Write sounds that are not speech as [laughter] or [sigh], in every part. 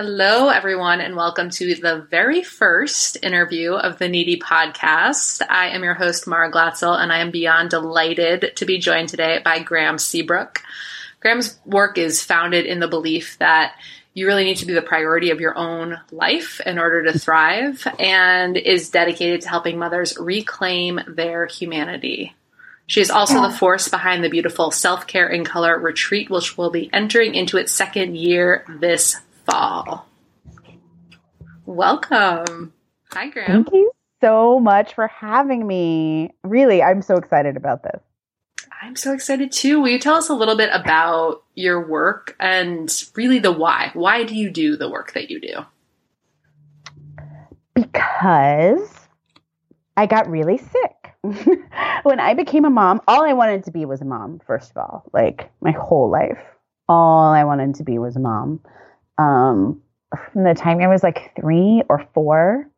Hello, everyone, and welcome to the very first interview of the Needy podcast. I am your host, Mara Glatzel, and I am beyond delighted to be joined today by Graeme Seabrook. Graeme's work is founded in the belief that you really need to be the priority of your own life in order to thrive, and is dedicated to helping mothers reclaim their humanity. She is also the force behind the beautiful Self Care in Color retreat, which will be entering into its second year this fall. Welcome. Hi, Graeme. Thank you so much for having me. Really, I'm so excited about this. I'm so excited too. Will you tell us a little bit about your work and really the why? Why do you do the work that you do? Because I got really sick. [laughs] when I became a mom, all I wanted to be was a mom, first of all, like my whole life. All I wanted to be was a mom um, from the time I was like three or four,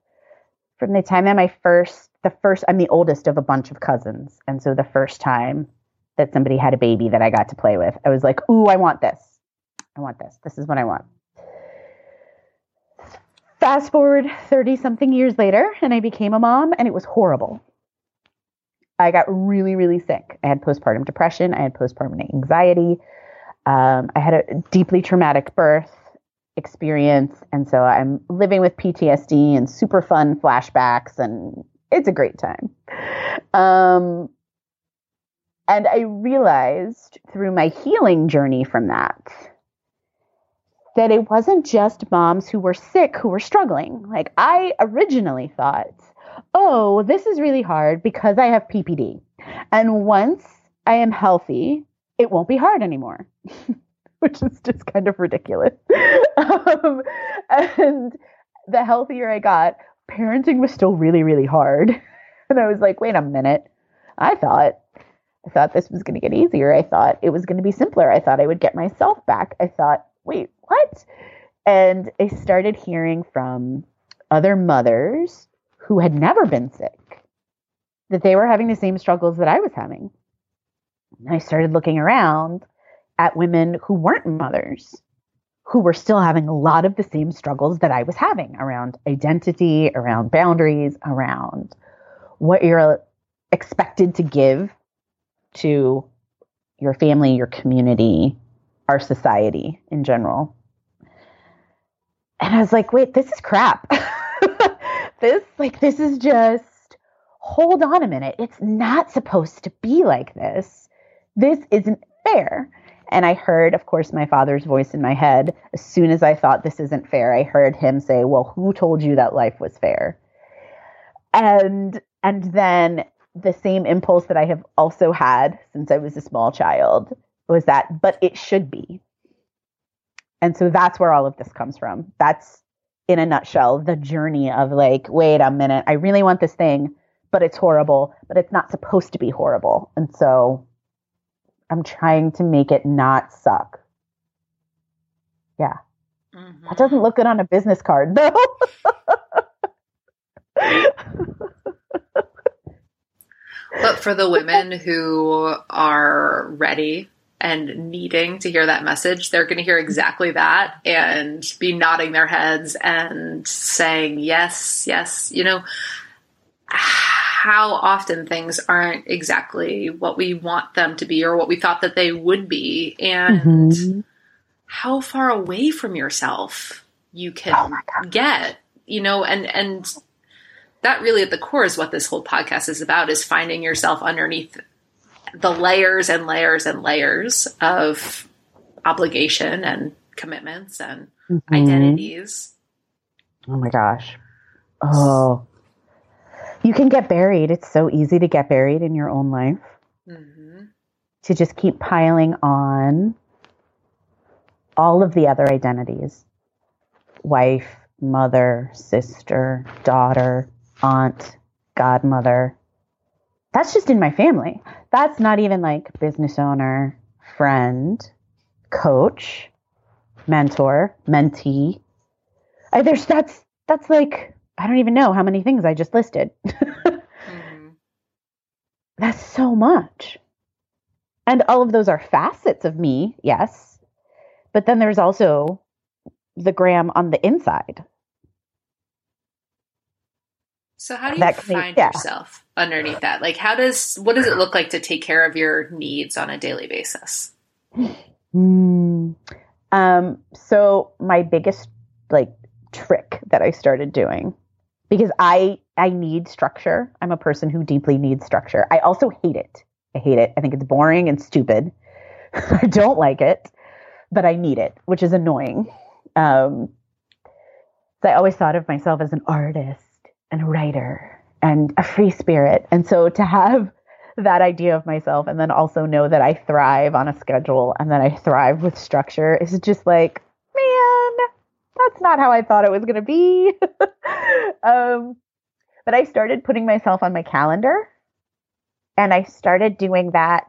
from the time that my first, the first, I'm the oldest of a bunch of cousins. And so the first time that somebody had a baby that I got to play with, I was like, ooh, I want this. I want this. This is what I want. Fast forward 30 something years later, and I became a mom, and it was horrible. I got really, really sick. I had postpartum depression. I had postpartum anxiety. Um, I had a deeply traumatic birth experience. And so I'm living with PTSD and super fun flashbacks, and it's a great time. Um, and I realized through my healing journey from that that it wasn't just moms who were sick who were struggling. Like I originally thought, oh, this is really hard because I have PPD. And once I am healthy, it won't be hard anymore. [laughs] [laughs] which is just kind of ridiculous. [laughs] um, and the healthier I got, parenting was still really, really hard. [laughs] And I was like, wait a minute. I thought I thought this was going to get easier. I thought it was going to be simpler. I thought I would get myself back. I thought, wait, what? And I started hearing from other mothers who had never been sick that they were having the same struggles that I was having. And I started looking around at women who weren't mothers, who were still having a lot of the same struggles that I was having around identity, around boundaries, around what you're expected to give to your family, your community, our society in general. And I was like, wait, this is crap. [laughs] this, like, this is just, hold on a minute. It's not supposed to be like this. This isn't fair. And I heard, of course, my father's voice in my head. As soon as I thought this isn't fair, I heard him say, Well, who told you that life was fair? And and then the same impulse that I have also had since I was a small child was that, but it should be. And so that's where all of this comes from. That's in a nutshell the journey of like, wait a minute, I really want this thing, but it's horrible, but it's not supposed to be horrible. And so I'm trying to make it not suck. Yeah. Mm-hmm. That doesn't look good on a business card though. [laughs] but for the women who are ready and needing to hear that message, they're going to hear exactly that and be nodding their heads and saying, yes, yes. You know, how often things aren't exactly what we want them to be or what we thought that they would be. And mm-hmm. how far away from yourself you can oh get, you know, and, and, that really at the core is what this whole podcast is about is finding yourself underneath the layers and layers and layers of obligation and commitments and mm-hmm. identities. Oh my gosh. Oh. You can get buried. It's so easy to get buried in your own life. Mm-hmm. To just keep piling on all of the other identities wife, mother, sister, daughter, aunt, godmother, that's just in my family. That's not even like business owner, friend, coach, mentor, mentee. I, there's that's that's like I don't even know how many things I just listed. mm-hmm. [laughs] That's so much. And all of those are facets of me, yes. But then there's also the Graeme on the inside. So how do you that, find yeah. yourself underneath that? Like how does what does it look like to take care of your needs on a daily basis? Mm, um, so my biggest like trick that I started doing because I I need structure. I'm a person who deeply needs structure. I also hate it. I hate it. I think it's boring and stupid. [laughs] I don't like it, but I need it, which is annoying. Um, so I always thought of myself as an artist and a writer and a free spirit. And so to have that idea of myself and then also know that I thrive on a schedule and that I thrive with structure is just like, man, that's not how I thought it was going to be. [laughs] um, but I started putting myself on my calendar and I started doing that.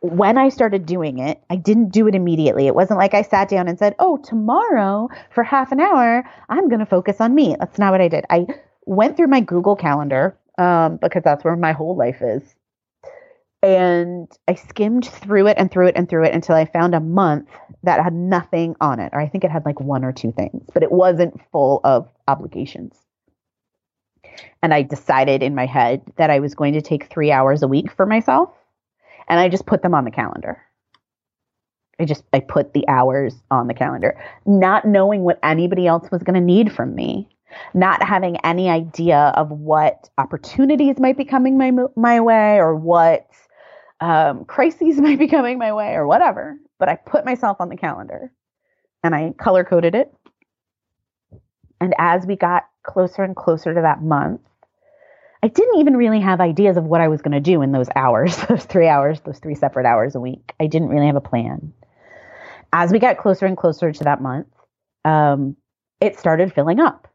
When I started doing it, I didn't do it immediately. It wasn't like I sat down and said, Oh, tomorrow for half an hour, I'm going to focus on me. That's not what I did. I went through my Google Calendar um, because that's where my whole life is. And I skimmed through it and through it and through it until I found a month that had nothing on it. Or I think it had like one or two things, but it wasn't full of obligations. And I decided in my head that I was going to take three hours a week for myself. And I just put them on the calendar. I just I put the hours on the calendar, not knowing what anybody else was going to need from me not having any idea of what opportunities might be coming my my way or what um, crises [laughs] might be coming my way or whatever. But I put myself on the calendar and I color coded it. And as we got closer and closer to that month, I didn't even really have ideas of what I was going to do in those hours, [laughs] those three hours, those three separate hours a week. I didn't really have a plan. As we got closer and closer to that month, um, it started filling up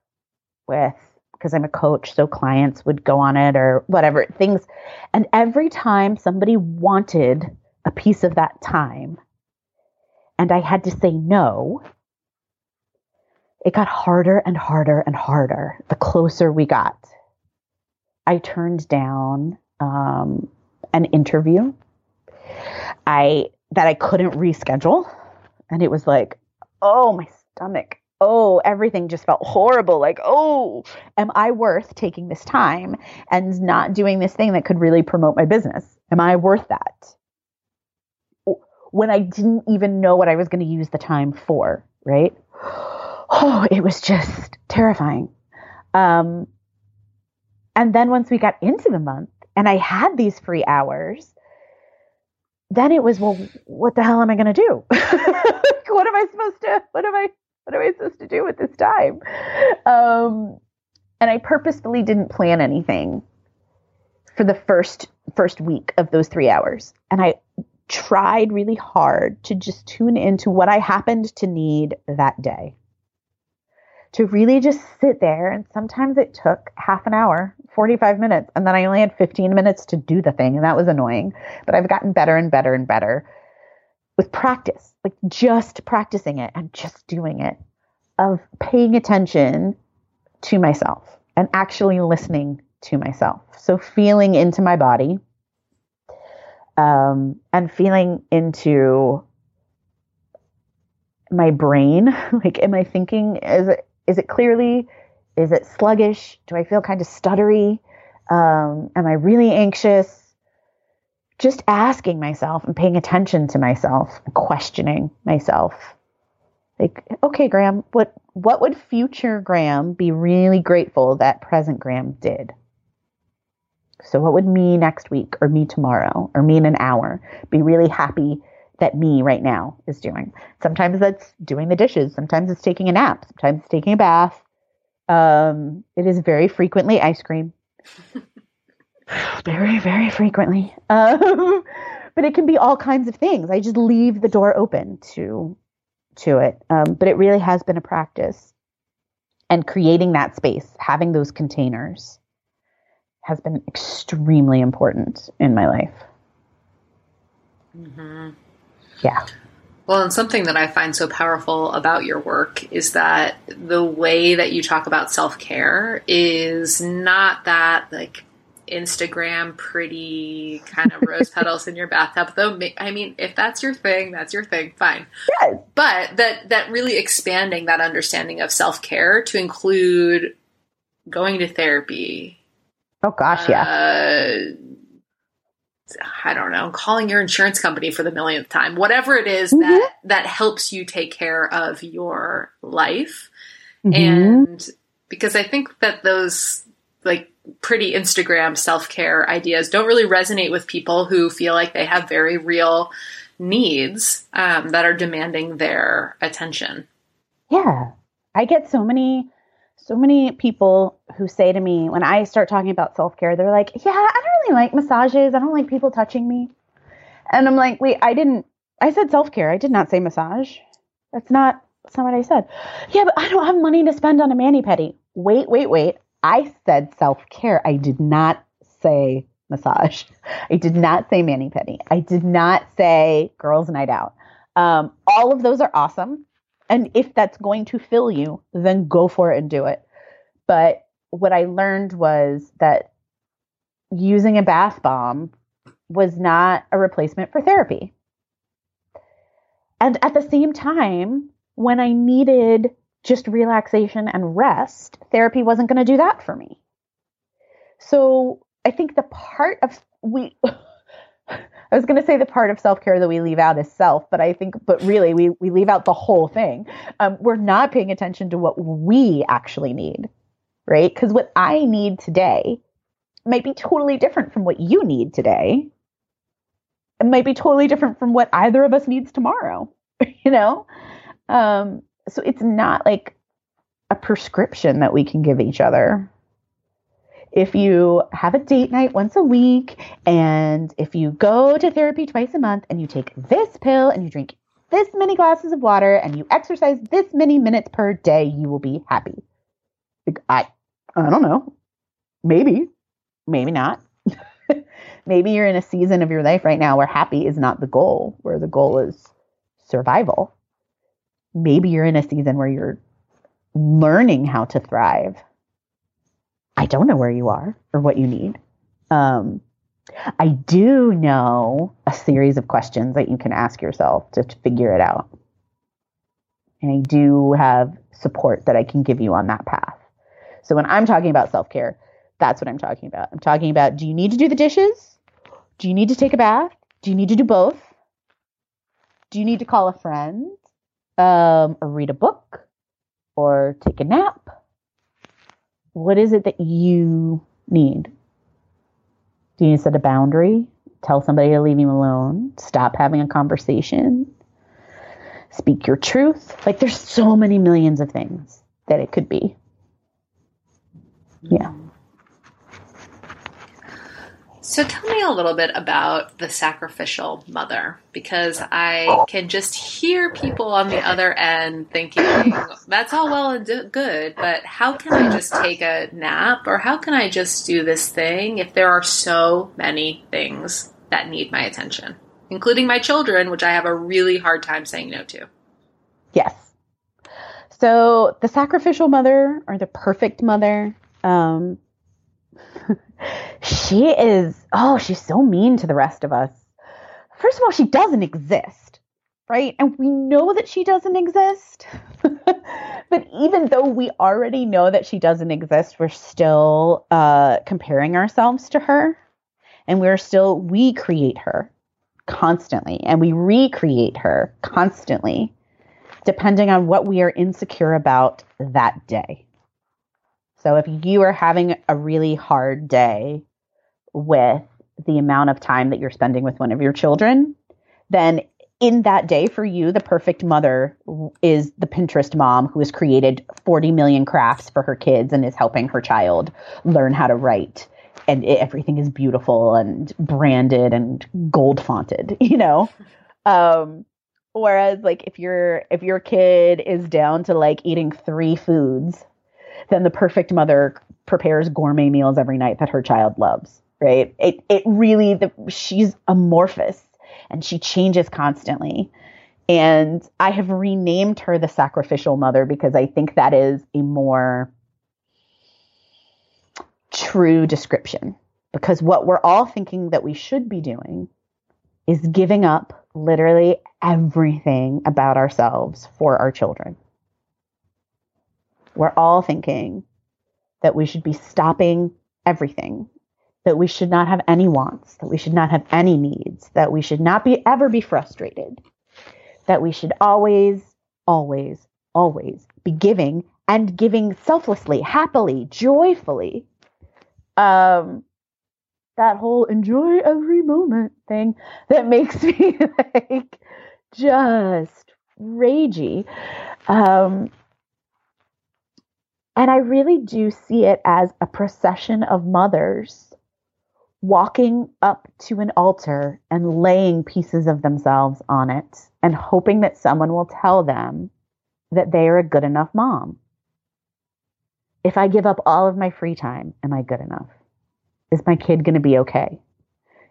with because I'm a coach, so clients would go on it or whatever things. And every time somebody wanted a piece of that time and I had to say no, it got harder and harder and harder the closer we got. I turned down um, an interview I that I couldn't reschedule, and it was like, oh, my stomach oh, everything just felt horrible. Like, oh, am I worth taking this time and not doing this thing that could really promote my business? Am I worth that? When I didn't even know what I was going to use the time for, right? Oh, it was just terrifying. Um, and then once we got into the month and I had these free hours, then it was, well, what the hell am I going to do? [laughs] what am I supposed to, what am I, what am I supposed to do with this time? Um, and I purposefully didn't plan anything for the first first week of those three hours. And I tried really hard to just tune into what I happened to need that day. To really just sit there. And sometimes it took half an hour, 45 minutes. And then I only had 15 minutes to do the thing. And that was annoying. But I've gotten better and better and better with practice, like just practicing it and just doing it, of paying attention to myself and actually listening to myself. So feeling into my body um, and feeling into my brain. [laughs] like, am I thinking? Is it is it clearly? Is it sluggish? Do I feel kind of stuttery? Um, am I really anxious? Just asking myself and paying attention to myself, questioning myself. Like, okay, Graeme, what what would future Graeme be really grateful that present Graeme did? So, what would me next week, or me tomorrow, or me in an hour be really happy that me right now is doing? Sometimes that's doing the dishes. Sometimes it's taking a nap. Sometimes it's taking a bath. Um, it is very frequently ice cream. [laughs] [sighs] very, very frequently. [laughs] Um, but it can be all kinds of things. I just leave the door open to to it. Um, but it really has been a practice. And creating that space, having those containers, has been extremely important in my life. Mm-hmm. Yeah. Well, and something that I find so powerful about your work is that the way that you talk about self care is not that like Instagram pretty kind of rose petals in your bathtub. Though, I mean, if that's your thing, that's your thing. Fine. Yes. But that that really expanding that understanding of self care to include going to therapy, Oh gosh, yeah. uh, I don't know, calling your insurance company for the millionth time, whatever it is Mhm. that that helps you take care of your life. Mhm. And because I think that those like pretty Instagram self care ideas don't really resonate with people who feel like they have very real needs um, that are demanding their attention. Yeah. I get so many so many people who say to me when I start talking about self-care, they're like, "Yeah, I don't really like massages. I don't like people touching me." And I'm like, "Wait, I didn't I said self-care. I did not say massage. That's not that's not what I said." Yeah, but I don't have money to spend on a mani-pedi. Wait, wait, wait. I said self-care. I did not say massage. I did not say mani-pedi. I did not say girls' night out. Um, all of those are awesome. And if that's going to fill you, then go for it and do it. But what I learned was that using a bath bomb was not a replacement for therapy. And at the same time, when I needed just relaxation and rest, therapy wasn't going to do that for me. So I think the part of we [laughs] I was going to say the part of self care that we leave out is self, but I think, but really, we we leave out the whole thing. Um, we're not paying attention to what we actually need, right? Because what I need today might be totally different from what you need today. It might be totally different from what either of us needs tomorrow. [laughs] you know, um, so it's not like a prescription that we can give each other if you have a date night once a week and if you go to therapy twice a month and you take this pill and you drink this many glasses of water and you exercise this many minutes per day, you will be happy. Like, I, I don't know. Maybe, maybe not. [laughs] maybe you're in a season of your life right now where happy is not the goal, where the goal is survival. Maybe you're in a season where you're learning how to thrive I don't know where you are or what you need. Um, I do know a series of questions that you can ask yourself to, to figure it out. And I do have support that I can give you on that path. So when I'm talking about self care, that's what I'm talking about. I'm talking about do you need to do the dishes? Do you need to take a bath? Do you need to do both? Do you need to call a friend um, or read a book or take a nap? What is it that you need? Do you need to set a boundary? tell somebody to leave you alone, stop having a conversation, speak your truth. Like there's so many millions of things that it could be. Yeah. So tell me a little bit about the sacrificial mother because I can just hear people on the other end thinking that's all well and good, but how can I just take a nap or how can I just do this thing if there are so many things that need my attention, including my children, which I have a really hard time saying no to? Yes. So the sacrificial mother or the perfect mother, um, she is, oh, she's so mean to the rest of us. First of all, she doesn't exist, right? And we know that she doesn't exist. [laughs] but even though we already know that she doesn't exist, we're still uh, comparing ourselves to her. And we're still, we create her constantly and we recreate her constantly, depending on what we are insecure about that day. So if you are having a really hard day with the amount of time that you're spending with one of your children, then in that day for you, the perfect mother is the Pinterest mom who has created 40 million crafts for her kids and is helping her child learn how to write. And it, everything is beautiful and branded and gold fonted, [laughs] you know? Um, whereas like if your if your kid is down to like eating three foods then the perfect mother prepares gourmet meals every night that her child loves, right? It it really the, she's amorphous and she changes constantly. And I have renamed her the sacrificial mother because I think that is a more true description. Because what we're all thinking that we should be doing is giving up literally everything about ourselves for our children we're all thinking that we should be stopping everything, that we should not have any wants, that we should not have any needs, that we should not be ever be frustrated, that we should always, always, always be giving and giving selflessly, happily, joyfully. Um, that whole enjoy every moment thing that makes [laughs] me like just ragey. Um, and I really do see it as a procession of mothers walking up to an altar and laying pieces of themselves on it and hoping that someone will tell them that they are a good enough mom. If I give up all of my free time, am I good enough? Is my kid going to be okay?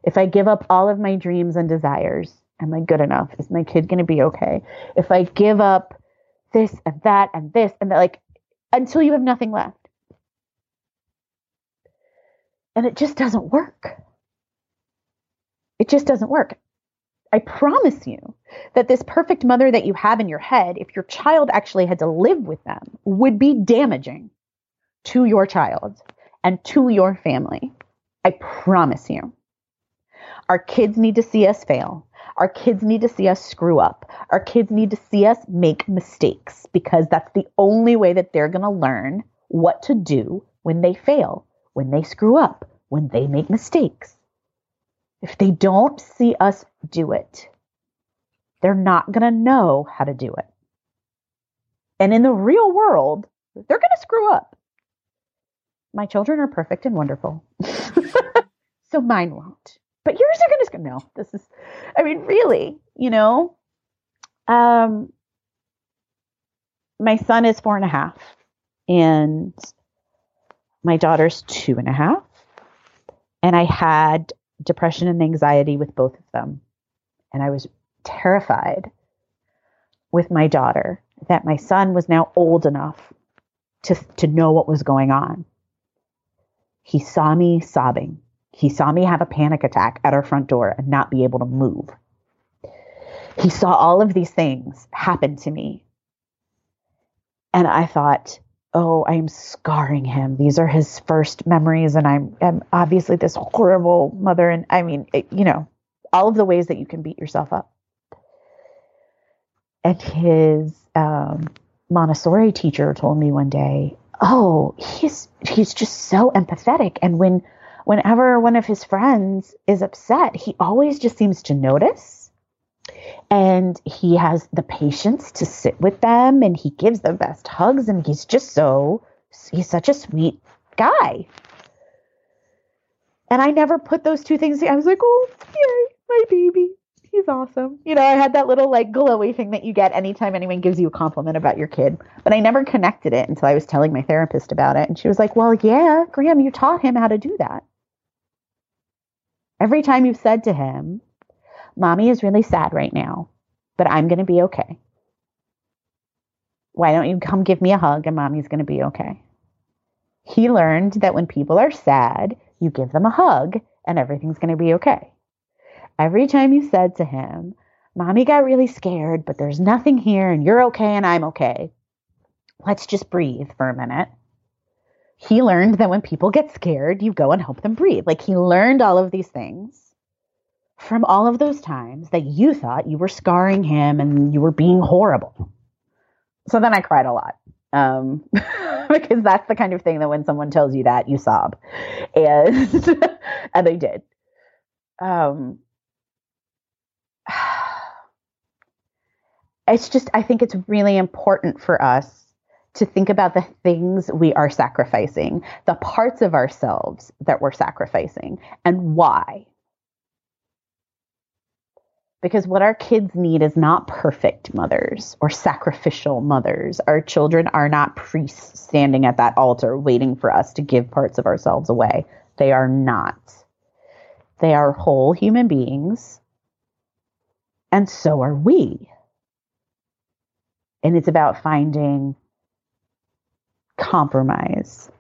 If I give up all of my dreams and desires, am I good enough? Is my kid going to be okay? If I give up this and that and this and that, like until you have nothing left. And it just doesn't work. It just doesn't work. I promise you that this perfect mother that you have in your head, if your child actually had to live with them, would be damaging to your child and to your family. I promise you. Our kids need to see us fail. Our kids need to see us screw up. Our kids need to see us make mistakes because that's the only way that they're going to learn what to do when they fail, when they screw up, when they make mistakes. If they don't see us do it, they're not going to know how to do it. And in the real world, they're going to screw up. My children are perfect and wonderful. [laughs] so mine won't but yours are going to no this is i mean really you know? Um my son is four and a half and my daughter's two and a half and i had depression and anxiety with both of them and i was terrified with my daughter that my son was now old enough to to know what was going on. He saw me sobbing he saw me have a panic attack at our front door and not be able to move. He saw all of these things happen to me. And I thought, oh, I'm scarring him. These are his first memories. And I'm, I'm obviously this horrible mother. And I mean, it, you know, all of the ways that you can beat yourself up. And his um, Montessori teacher told me one day, oh, he's, he's just so empathetic. And when, whenever one of his friends is upset, he always just seems to notice. And he has the patience to sit with them and he gives the best hugs and he's just so he's such a sweet guy. And I never put those two things together. I was like, oh, yay, my baby. He's awesome. You know, I had that little like glowy thing that you get anytime anyone gives you a compliment about your kid. But I never connected it until I was telling my therapist about it. And she was like, well, yeah, Graeme, you taught him how to do that. Every time you've said to him, Mommy is really sad right now, but I'm going to be okay. Why don't you come give me a hug and Mommy's going to be okay? He learned that when people are sad, you give them a hug and everything's going to be okay. Every time you said to him, Mommy got really scared, but there's nothing here and you're okay and I'm okay. Let's just breathe for a minute. He learned that when people get scared, you go and help them breathe. Like he learned all of these things from all of those times that you thought you were scarring him and you were being horrible. So then I cried a lot um, [laughs] because that's the kind of thing that when someone tells you that you sob, and [laughs] and they did. Um, [sighs] it's just I think it's really important for us to think about the things we are sacrificing, the parts of ourselves that we're sacrificing, and why. Because what our kids need is not perfect mothers or sacrificial mothers. Our children are not priests standing at that altar waiting for us to give parts of ourselves away. They are not. They are whole human beings, and so are we. And it's about finding compromise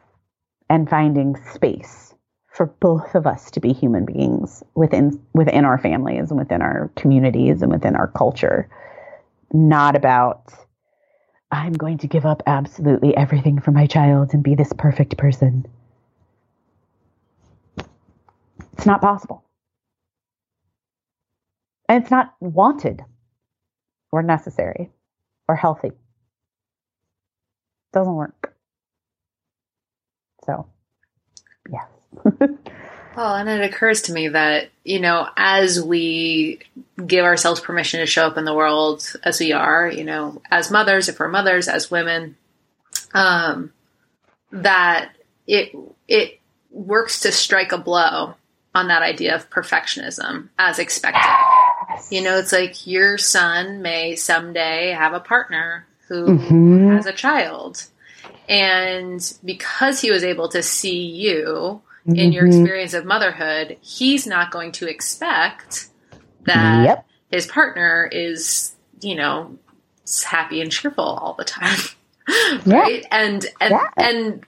and finding space for both of us to be human beings within within our families and within our communities and within our culture. Not about i'm going to give up absolutely everything for my child and be this perfect person. It's not possible. And it's not wanted or necessary or healthy. It doesn't work so yes [laughs] well, and it occurs to me that, you know, as we give ourselves permission to show up in the world as we are, you know, as mothers, if we're mothers, as women, um, that it it works to strike a blow on that idea of perfectionism as expected. You know, it's like your son may someday have a partner who mm-hmm. has a child. And because he was able to see you mm-hmm. in your mm-hmm. experience of motherhood, he's not going to expect that yep. his partner is, you know, happy and cheerful all the time. [laughs] right? Yeah. And and yeah. and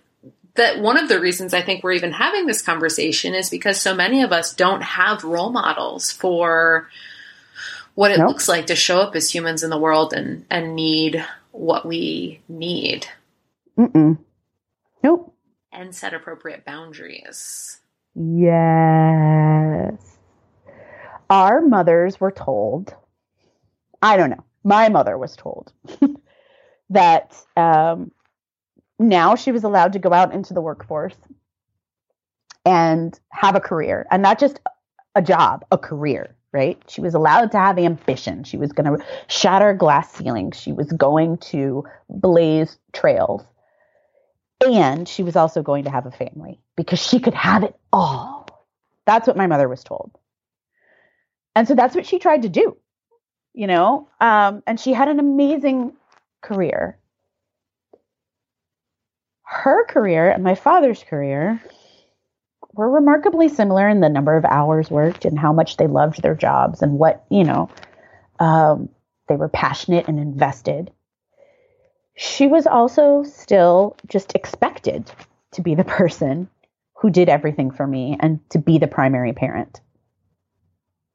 that one of the reasons I think we're even having this conversation is because so many of us don't have role models for what it nope. looks like to show up as humans in the world and and need what we need. Mm-mm. Nope and set appropriate boundaries. Yes. Our mothers were told, I don't know, my mother was told [laughs] that um, now she was allowed to go out into the workforce and have a career, and not just a job, a career, right? She was allowed to have ambition. She was going to shatter glass ceilings. She was going to blaze trails. And she was also going to have a family because she could have it all. That's what my mother was told. And so that's what she tried to do, you know? Um, and she had an amazing career. Her career and my father's career were remarkably similar in the number of hours worked and how much they loved their jobs and what, you know, um, they were passionate and invested she was also still just expected to be the person who did everything for me and to be the primary parent.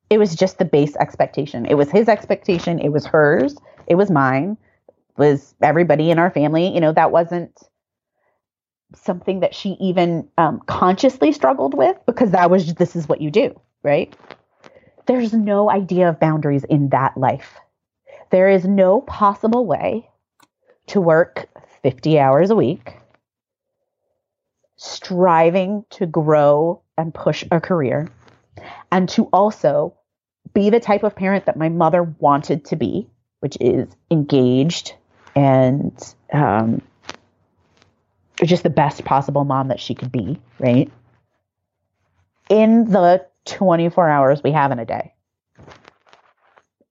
It was just the base expectation. It was his expectation, it was hers, it was mine, it was everybody in our family. You know, that wasn't something that she even um, consciously struggled with because that was this is what you do, right? There's no idea of boundaries in that life. There is no possible way to work 50 hours a week, striving to grow and push a career and to also be the type of parent that my mother wanted to be, which is engaged and um, just the best possible mom that she could be, right? In the 24 hours we have in a day.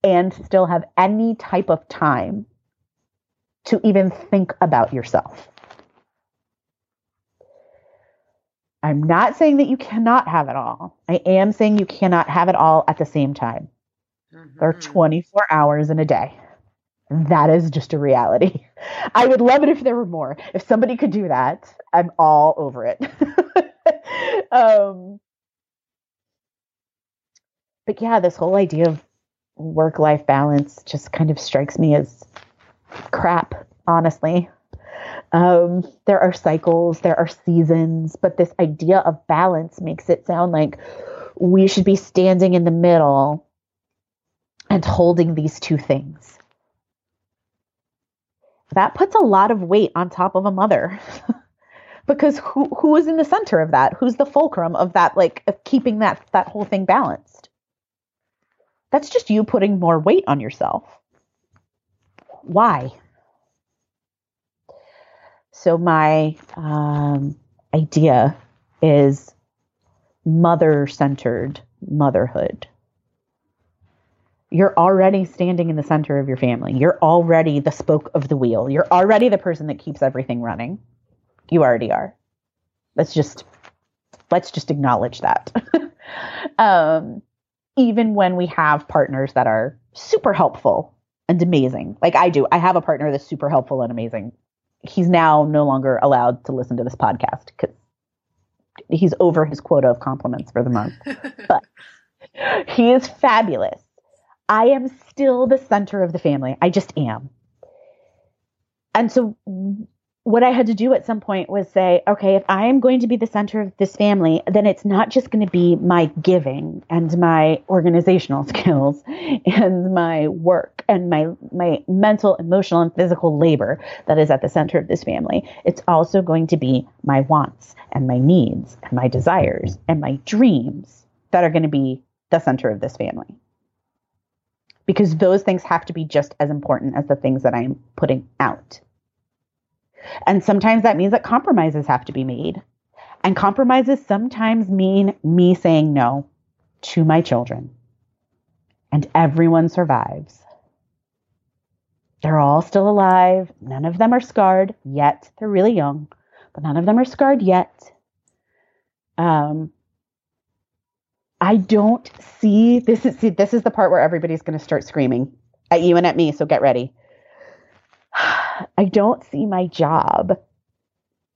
And still have any type of time to even think about yourself. I'm not saying that you cannot have it all. I am saying you cannot have it all at the same time. Mm-hmm. There are 24 hours in a day. That is just a reality. [laughs] I would love it if there were more. If somebody could do that, I'm all over it. [laughs] um, but yeah, this whole idea of work life balance just kind of strikes me as crap, honestly. Um, there are cycles, there are seasons, but this idea of balance makes it sound like we should be standing in the middle and holding these two things. That puts a lot of weight on top of a mother. [laughs] because who who is in the center of that? Who's the fulcrum of that like of keeping that that whole thing balanced? That's just you putting more weight on yourself. Why? So my um, idea is mother centered motherhood. You're already standing in the center of your family. You're already the spoke of the wheel. You're already the person that keeps everything running. You already are. Let's just let's just acknowledge that. [laughs] um, even when we have partners that are super helpful and amazing, like I do, I have a partner that's super helpful and amazing he's now no longer allowed to listen to this podcast because he's over his quota of compliments for the month. [laughs] but he is fabulous. I am still the center of the family. I just am. And so what I had to do at some point was say, okay, if I am going to be the center of this family, then it's not just going to be my giving and my organizational [laughs] skills and my work and my my mental, emotional, and physical labor that is at the center of this family. It's also going to be my wants and my needs and my desires and my dreams that are going to be the center of this family. Because those things have to be just as important as the things that I'm putting out. And sometimes that means that compromises have to be made. And compromises sometimes mean me saying no to my children. And everyone survives. They're all still alive. None of them are scarred yet. They're really young, but none of them are scarred yet. Um, I don't see this is see, this is the part where everybody's going to start screaming at you and at me. So get ready. [sighs] I don't see my job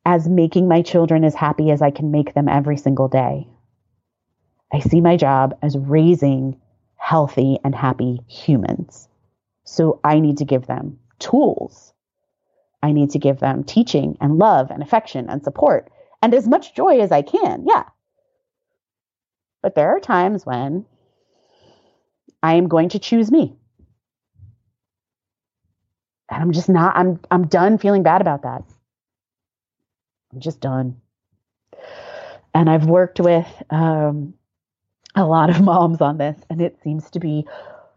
as making my children as happy as I can make them every single day. I see my job as raising healthy and happy humans. So I need to give them tools. I need to give them teaching and love and affection and support and as much joy as I can. Yeah. But there are times when I am going to choose me and I'm just not I'm I'm done feeling bad about that. I'm just done. And I've worked with um, a lot of [laughs] moms on this, and it seems to be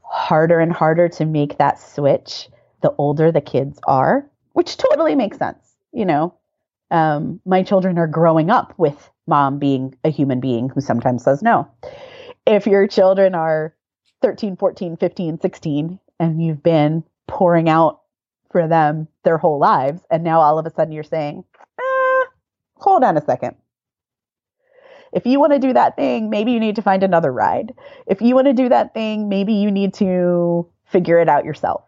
harder and harder to make that switch the older the kids are, which totally makes sense. You know, um, my children are growing up with mom being a human being who sometimes says no. If your children are 13, 14, 15, 16, and you've been pouring out for them their whole lives. And now all of a sudden you're saying, eh, hold on a second. If you want to do that thing, maybe you need to find another ride. If you want to do that thing, maybe you need to figure it out yourself.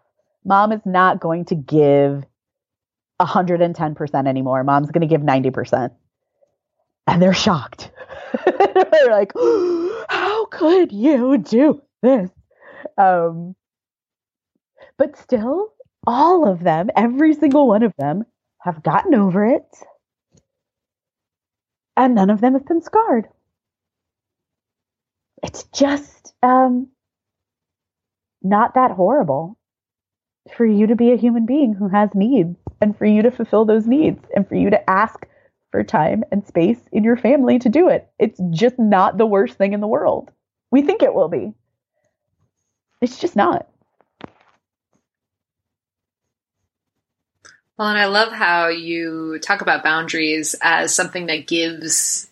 Mom is not going to give 110% anymore. Mom's going to give 90%. And they're shocked. [laughs] they're like, how could you do this? Um, but still, all of them, every single one of them, have gotten over it. And none of them have been scarred. It's just um, not that horrible for you to be a human being who has needs and for you to fulfill those needs and for you to ask for time and space in your family to do it. It's just not the worst thing in the world. We think it will be. It's just not. Well, and I love how you talk about boundaries as something that gives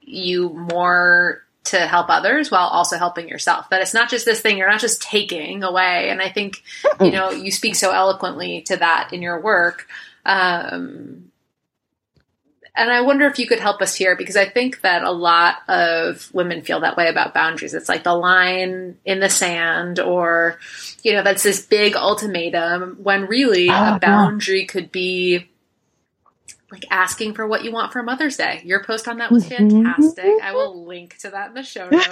you more to help others while also helping yourself. That it's not just this thing, you're not just taking away. And I think, you know, you speak so eloquently to that in your work. Um, and I wonder if you could help us here because I think that a lot of women feel that way about boundaries. It's like the line in the sand, or, you know, that's this big ultimatum when really oh, a boundary yeah. could be like asking for what you want for Mother's Day. Your post on that was mm-hmm. fantastic. Mm-hmm. I will link to that in the show notes.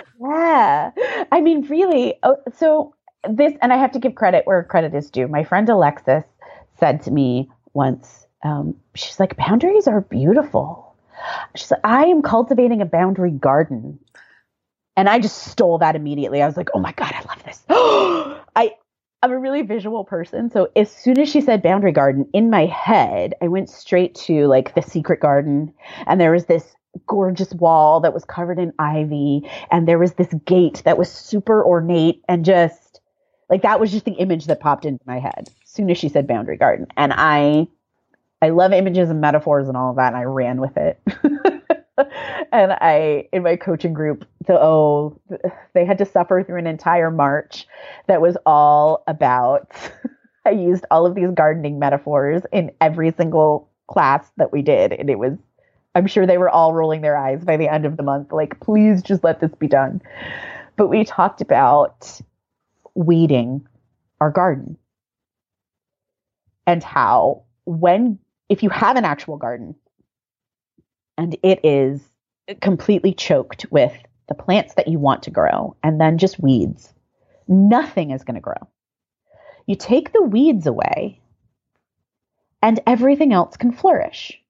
[laughs] yeah. I mean, really. Oh, so, this, and I have to give credit where credit is due. My friend Alexis said to me once, um, she's like, boundaries are beautiful. She's like, I am cultivating a boundary garden. And I just stole that immediately. I was like, oh my God, I love this. [gasps] I, I'm a really visual person. So as soon as she said boundary garden, in my head, I went straight to like the secret garden. And there was this gorgeous wall that was covered in ivy. And there was this gate that was super ornate and just like that was just the image that popped into my head as soon as she said boundary garden. And I I love images and metaphors and all of that, and I ran with it. [laughs] and I, in my coaching group, the oh, they had to suffer through an entire march that was all about. [laughs] I used all of these gardening metaphors in every single class that we did, and it was. I'm sure they were all rolling their eyes by the end of the month, like, please just let this be done. But we talked about weeding our garden and how when if you have an actual garden and it is completely choked with the plants that you want to grow and then just weeds, nothing is going to grow. You take the weeds away and everything else can flourish.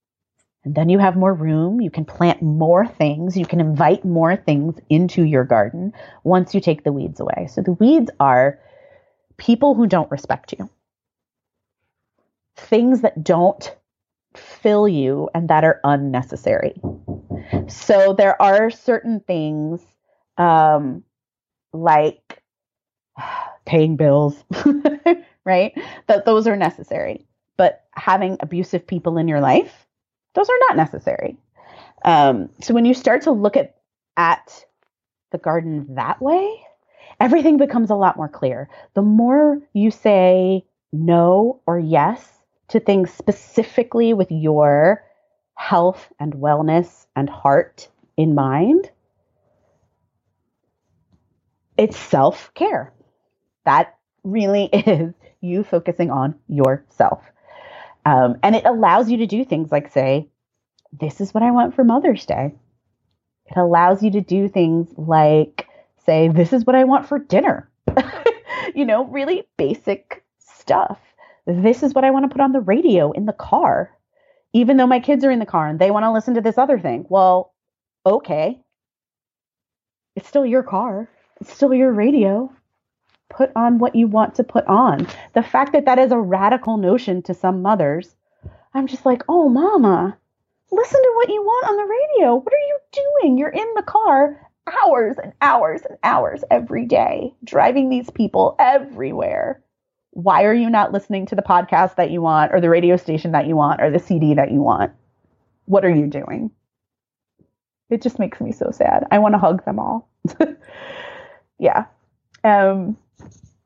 And then you have more room. You can plant more things. You can invite more things into your garden once you take the weeds away. So the weeds are people who don't respect you, things that don't fill you and that are unnecessary. So there are certain things um, like [sighs] paying bills, [laughs] right? That those are necessary. But having abusive people in your life, those are not necessary. Um, so when you start to look at at the garden that way, everything becomes a lot more clear. The more you say no or yes to things specifically with your health and wellness and heart in mind, it's self care. That really [laughs] is you focusing on yourself. Um, and it allows you to do things like say, This is what I want for Mother's Day. It allows you to do things like say, This is what I want for dinner. [laughs] you know, really basic stuff this is what I want to put on the radio in the car, even though my kids are in the car and they want to listen to this other thing. Well, okay. It's still your car, it's still your radio. Put on what you want to put on. The fact that that is a radical notion to some mothers, I'm just like, oh, mama, listen to what you want on the radio. What are you doing? You're in the car hours and hours and hours every day, driving these people everywhere why are you not listening to the podcast that you want or the radio station that you want or the CD that you want? What are you doing? It just makes me so sad. I want to hug them all. [laughs] yeah. Um,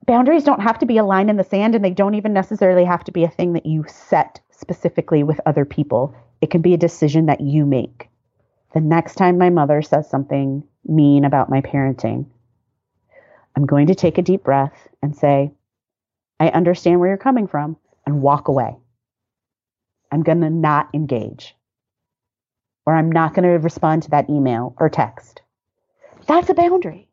boundaries don't have to be a line in the sand and they don't even necessarily have to be a thing that you set specifically with other people. It can be a decision that you make. The next time my mother says something mean about my parenting, I'm going to take a deep breath and say, I understand where you're coming from and walk away. I'm going to not engage. Or I'm not going to respond to that email or text. That's a boundary.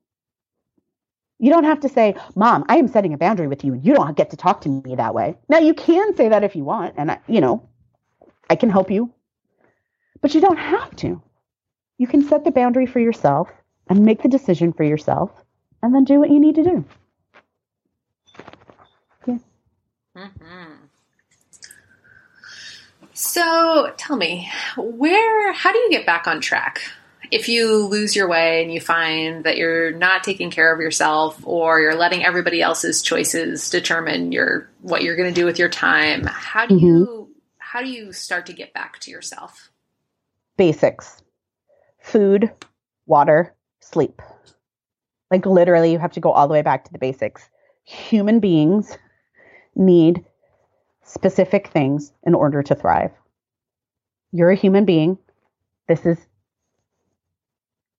You don't have to say, Mom, I am setting a boundary with you and you don't get to talk to me that way. Now, you can say that if you want, and I, you know, I can help you, but you don't have to. You can set the boundary for yourself and make the decision for yourself and then do what you need to do. Mm-hmm. So tell me, where, how do you get back on track? If you lose your way and you find that you're not taking care of yourself or you're letting everybody else's choices determine your what you're going to do with your time, how do mm-hmm. you how do you start to get back to yourself? Basics. Food, water, sleep. Like literally you have to go all the way back to the basics. Human beings need specific things in order to thrive. You're a human being. This is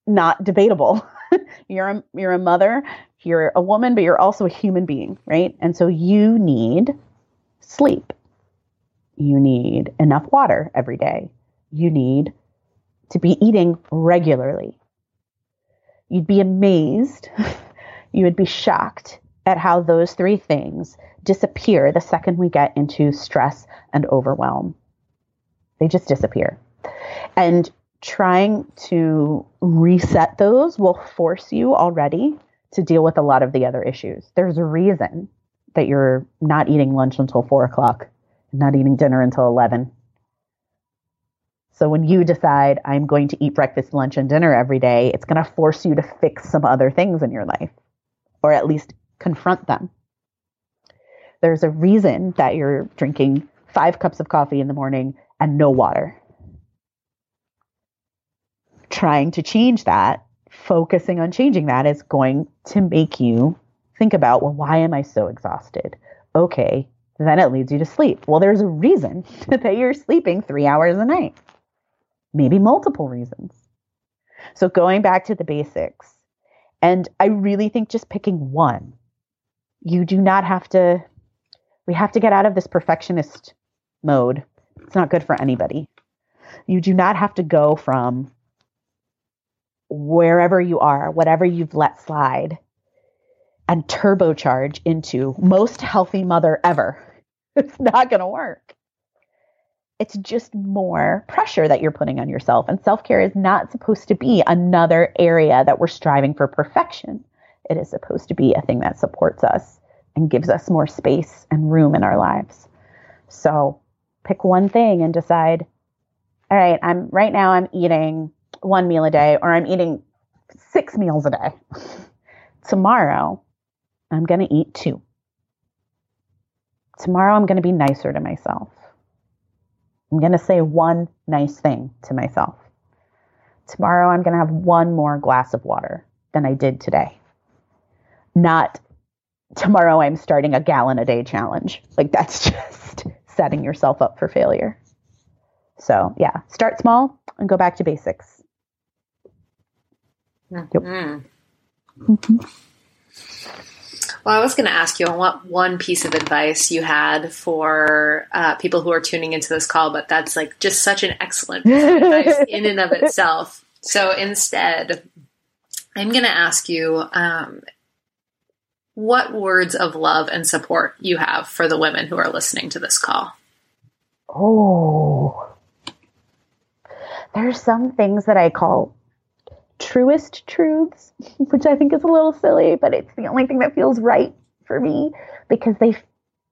not debatable. [laughs] you're a, you're a mother, you're a woman, but you're also a human being, right? And so you need sleep. You need enough water every day. You need to be eating regularly. You'd be amazed, [laughs] you would be shocked at how those three things disappear the second we get into stress and overwhelm. They just disappear. And trying to reset those will force you already to deal with a lot of the other issues. There's a reason that you're not eating lunch until four o'clock, not eating dinner until 11. So when you decide I'm going to eat breakfast, lunch, and dinner every day, it's going to force you to fix some other things in your life, or at least confront them. There's a reason that you're drinking five cups of coffee in the morning and no water. Trying to change that, focusing on changing that is going to make you think about, well, why am I so exhausted? Okay, then it leads you to sleep. Well, there's a reason [laughs] that you're sleeping three hours a night, maybe multiple reasons. So, going back to the basics, and I really think just picking one, you do not have to we have to get out of this perfectionist mode. It's not good for anybody. You do not have to go from wherever you are, whatever you've let slide, and turbocharge into most healthy mother ever. [laughs] It's not going to work. It's just more pressure that you're putting on yourself. And self care is not supposed to be another area that we're striving for perfection. It is supposed to be a thing that supports us and gives us more space and room in our lives. So pick one thing and decide, all right, I'm right now I'm eating one meal a day or I'm eating six meals a day. [laughs] Tomorrow, I'm going to eat two. Tomorrow, I'm going to be nicer to myself. I'm going to say one nice thing to myself. Tomorrow, I'm going to have one more glass of water than I did today. Not tomorrow I'm starting a gallon a day challenge. Like that's [laughs] just setting yourself up for failure. So, yeah, start small and go back to basics. Mm-hmm. Mm-hmm. Well, I was going to ask you on what one piece of advice you had for uh, people who are tuning into this call, but that's like just such an excellent advice [laughs] in and of itself. So instead, I'm going to ask you um, what words of love and support you have for the women who are listening to this call. Oh, there's some things that I call truest truths, [laughs] which I think is a little silly, but it's the only thing that feels right for me because they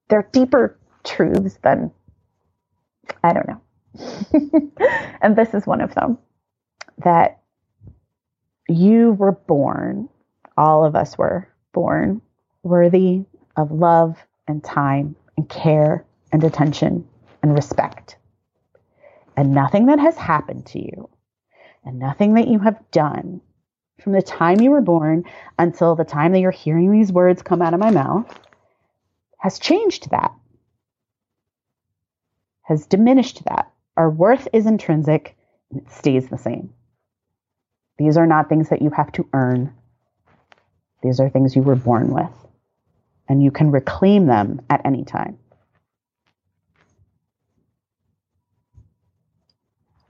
they're deeper truths than I don't know. [laughs] and this is one of them that you were born, all of us were born worthy of love and time and care and attention and respect. And nothing that has happened to you and nothing that you have done from the time you were born until the time that you're hearing these words come out of my mouth has changed that, has diminished that. Our worth is intrinsic and it stays the same. These are not things that you have to earn. These are things you were born with and you can reclaim them at any time.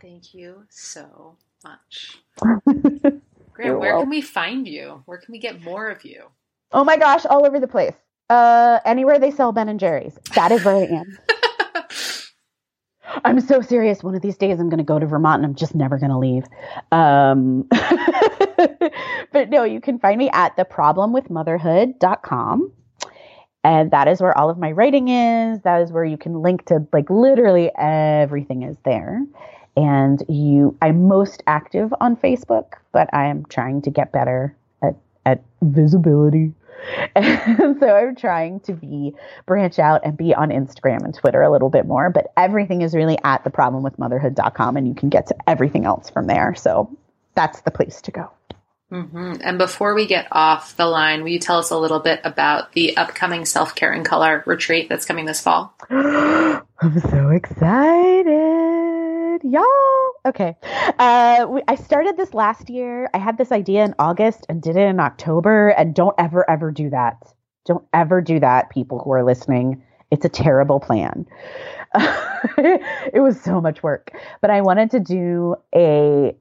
Thank you so much. [laughs] Graeme, where can we find you? Where can we get more of you? Oh my gosh, all over the place. Uh, anywhere they sell Ben and Jerry's. That is where I am. [laughs] I'm so serious. One of these days, I'm going to go to Vermont and I'm just never going to leave. Um, [laughs] but no, you can find me at theproblemwithmotherhood.com. And that is where all of my writing is. That is where you can link to like literally everything is there. And you, I'm most active on Facebook, but I am trying to get better at, at visibility. And [laughs] so I'm trying to be branch out and be on Instagram and Twitter a little bit more, but everything is really at theproblemwithmotherhood.com and you can get to everything else from there. So that's the place to go. Mm-hmm. And before we get off the line, will you tell us a little bit about the upcoming Self Care in Color retreat that's coming this fall? [gasps] I'm so excited, y'all. Okay. Uh, we, I started this last year. I had this idea in August and did it in October. And don't ever, ever do that. Don't ever do that, people who are listening. It's a terrible plan. [laughs] it was so much work. But I wanted to do a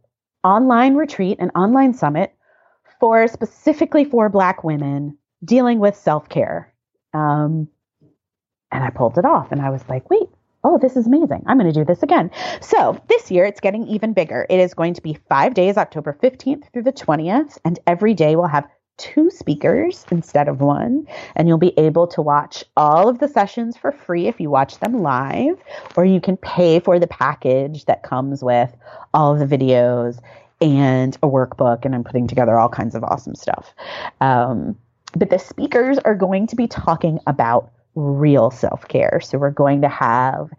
online retreat, an online summit for specifically for Black women dealing with self care. Um, and I pulled it off and I was like, wait, oh, this is amazing. I'm going to do this again. So this year it's getting even bigger. It is going to be five days, October 15th through the 20th. And every day we'll have two speakers instead of one. And you'll be able to watch all of the sessions for free if you watch them live, or you can pay for the package that comes with all of the videos and a workbook, and I'm putting together all kinds of awesome stuff. Um, but the speakers are going to be talking about real self care. So we're going to have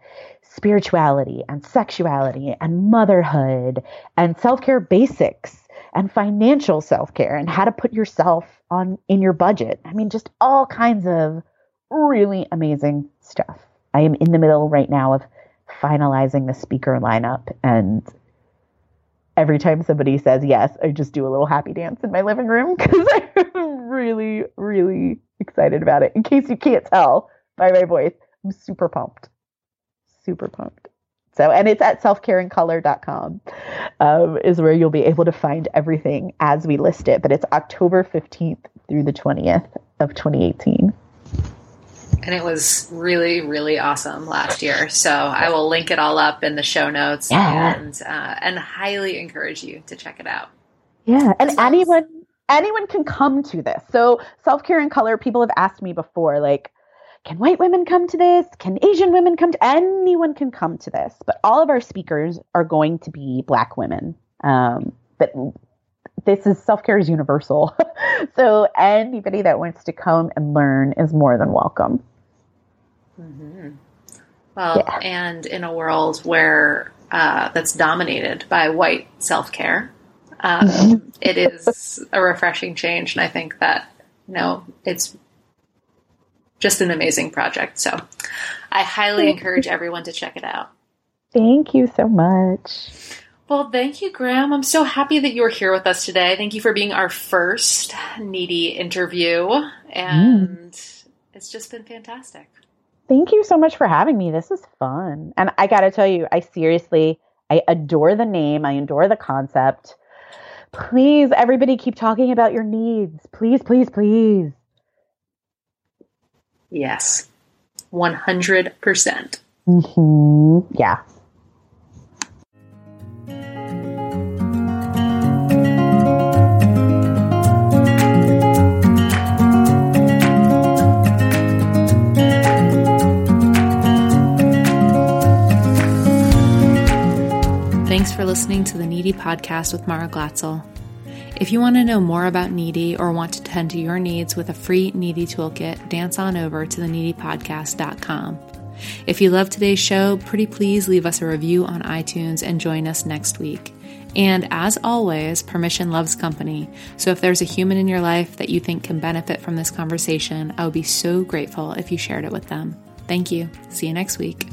spirituality and sexuality and motherhood and self care basics and financial self care and how to put yourself on in your budget. I mean, just all kinds of really amazing stuff. I am in the middle right now of finalizing the speaker lineup and every time somebody says yes, I just do a little happy dance in my living room [laughs] because I'm really, really excited about it. In case you can't tell by my voice, I'm super pumped. Super pumped. So, and it's at selfcareincolor.com um, is where you'll be able to find everything as we list it. But it's October 15th through the 20th of 2018 and it was really really awesome last year. So i will link it all up in the show notes yeah. and uh, and highly encourage you to check it out. Yeah and anyone anyone can come to this. So self-care in color people have asked me before like can white women come to this? Can asian women come to anyone can come to this but all of our speakers are going to be black women. Um, but this is self-care is universal. [laughs] So anybody that wants to come and learn is more than welcome mm-hmm. well yeah. and in a world where uh, that's dominated by white self-care um, mm-hmm. it is a refreshing change and i think that you know it's just an amazing project so i highly encourage everyone to check it out thank you so much well, thank you, Graeme. I'm so happy that you were here with us today. Thank you for being our first needy interview. And mm. it's just been fantastic. Thank you so much for having me. This is fun. And I got to tell you, I seriously, I adore the name, I adore the concept. Please, everybody, keep talking about your needs. Please, please, please. Yes, 100%. Mm-hmm. Yeah. Thanks for listening to the Needy Podcast with Mara Glatzel. If you want to know more about Needy or want to tend to your needs with a free Needy toolkit, dance on over to theneedypodcast.com. If you love today's show, pretty please leave us a review on iTunes and join us next week. And as always, permission loves company. So if there's a human in your life that you think can benefit from this conversation, I would be so grateful if you shared it with them. Thank you. See you next week.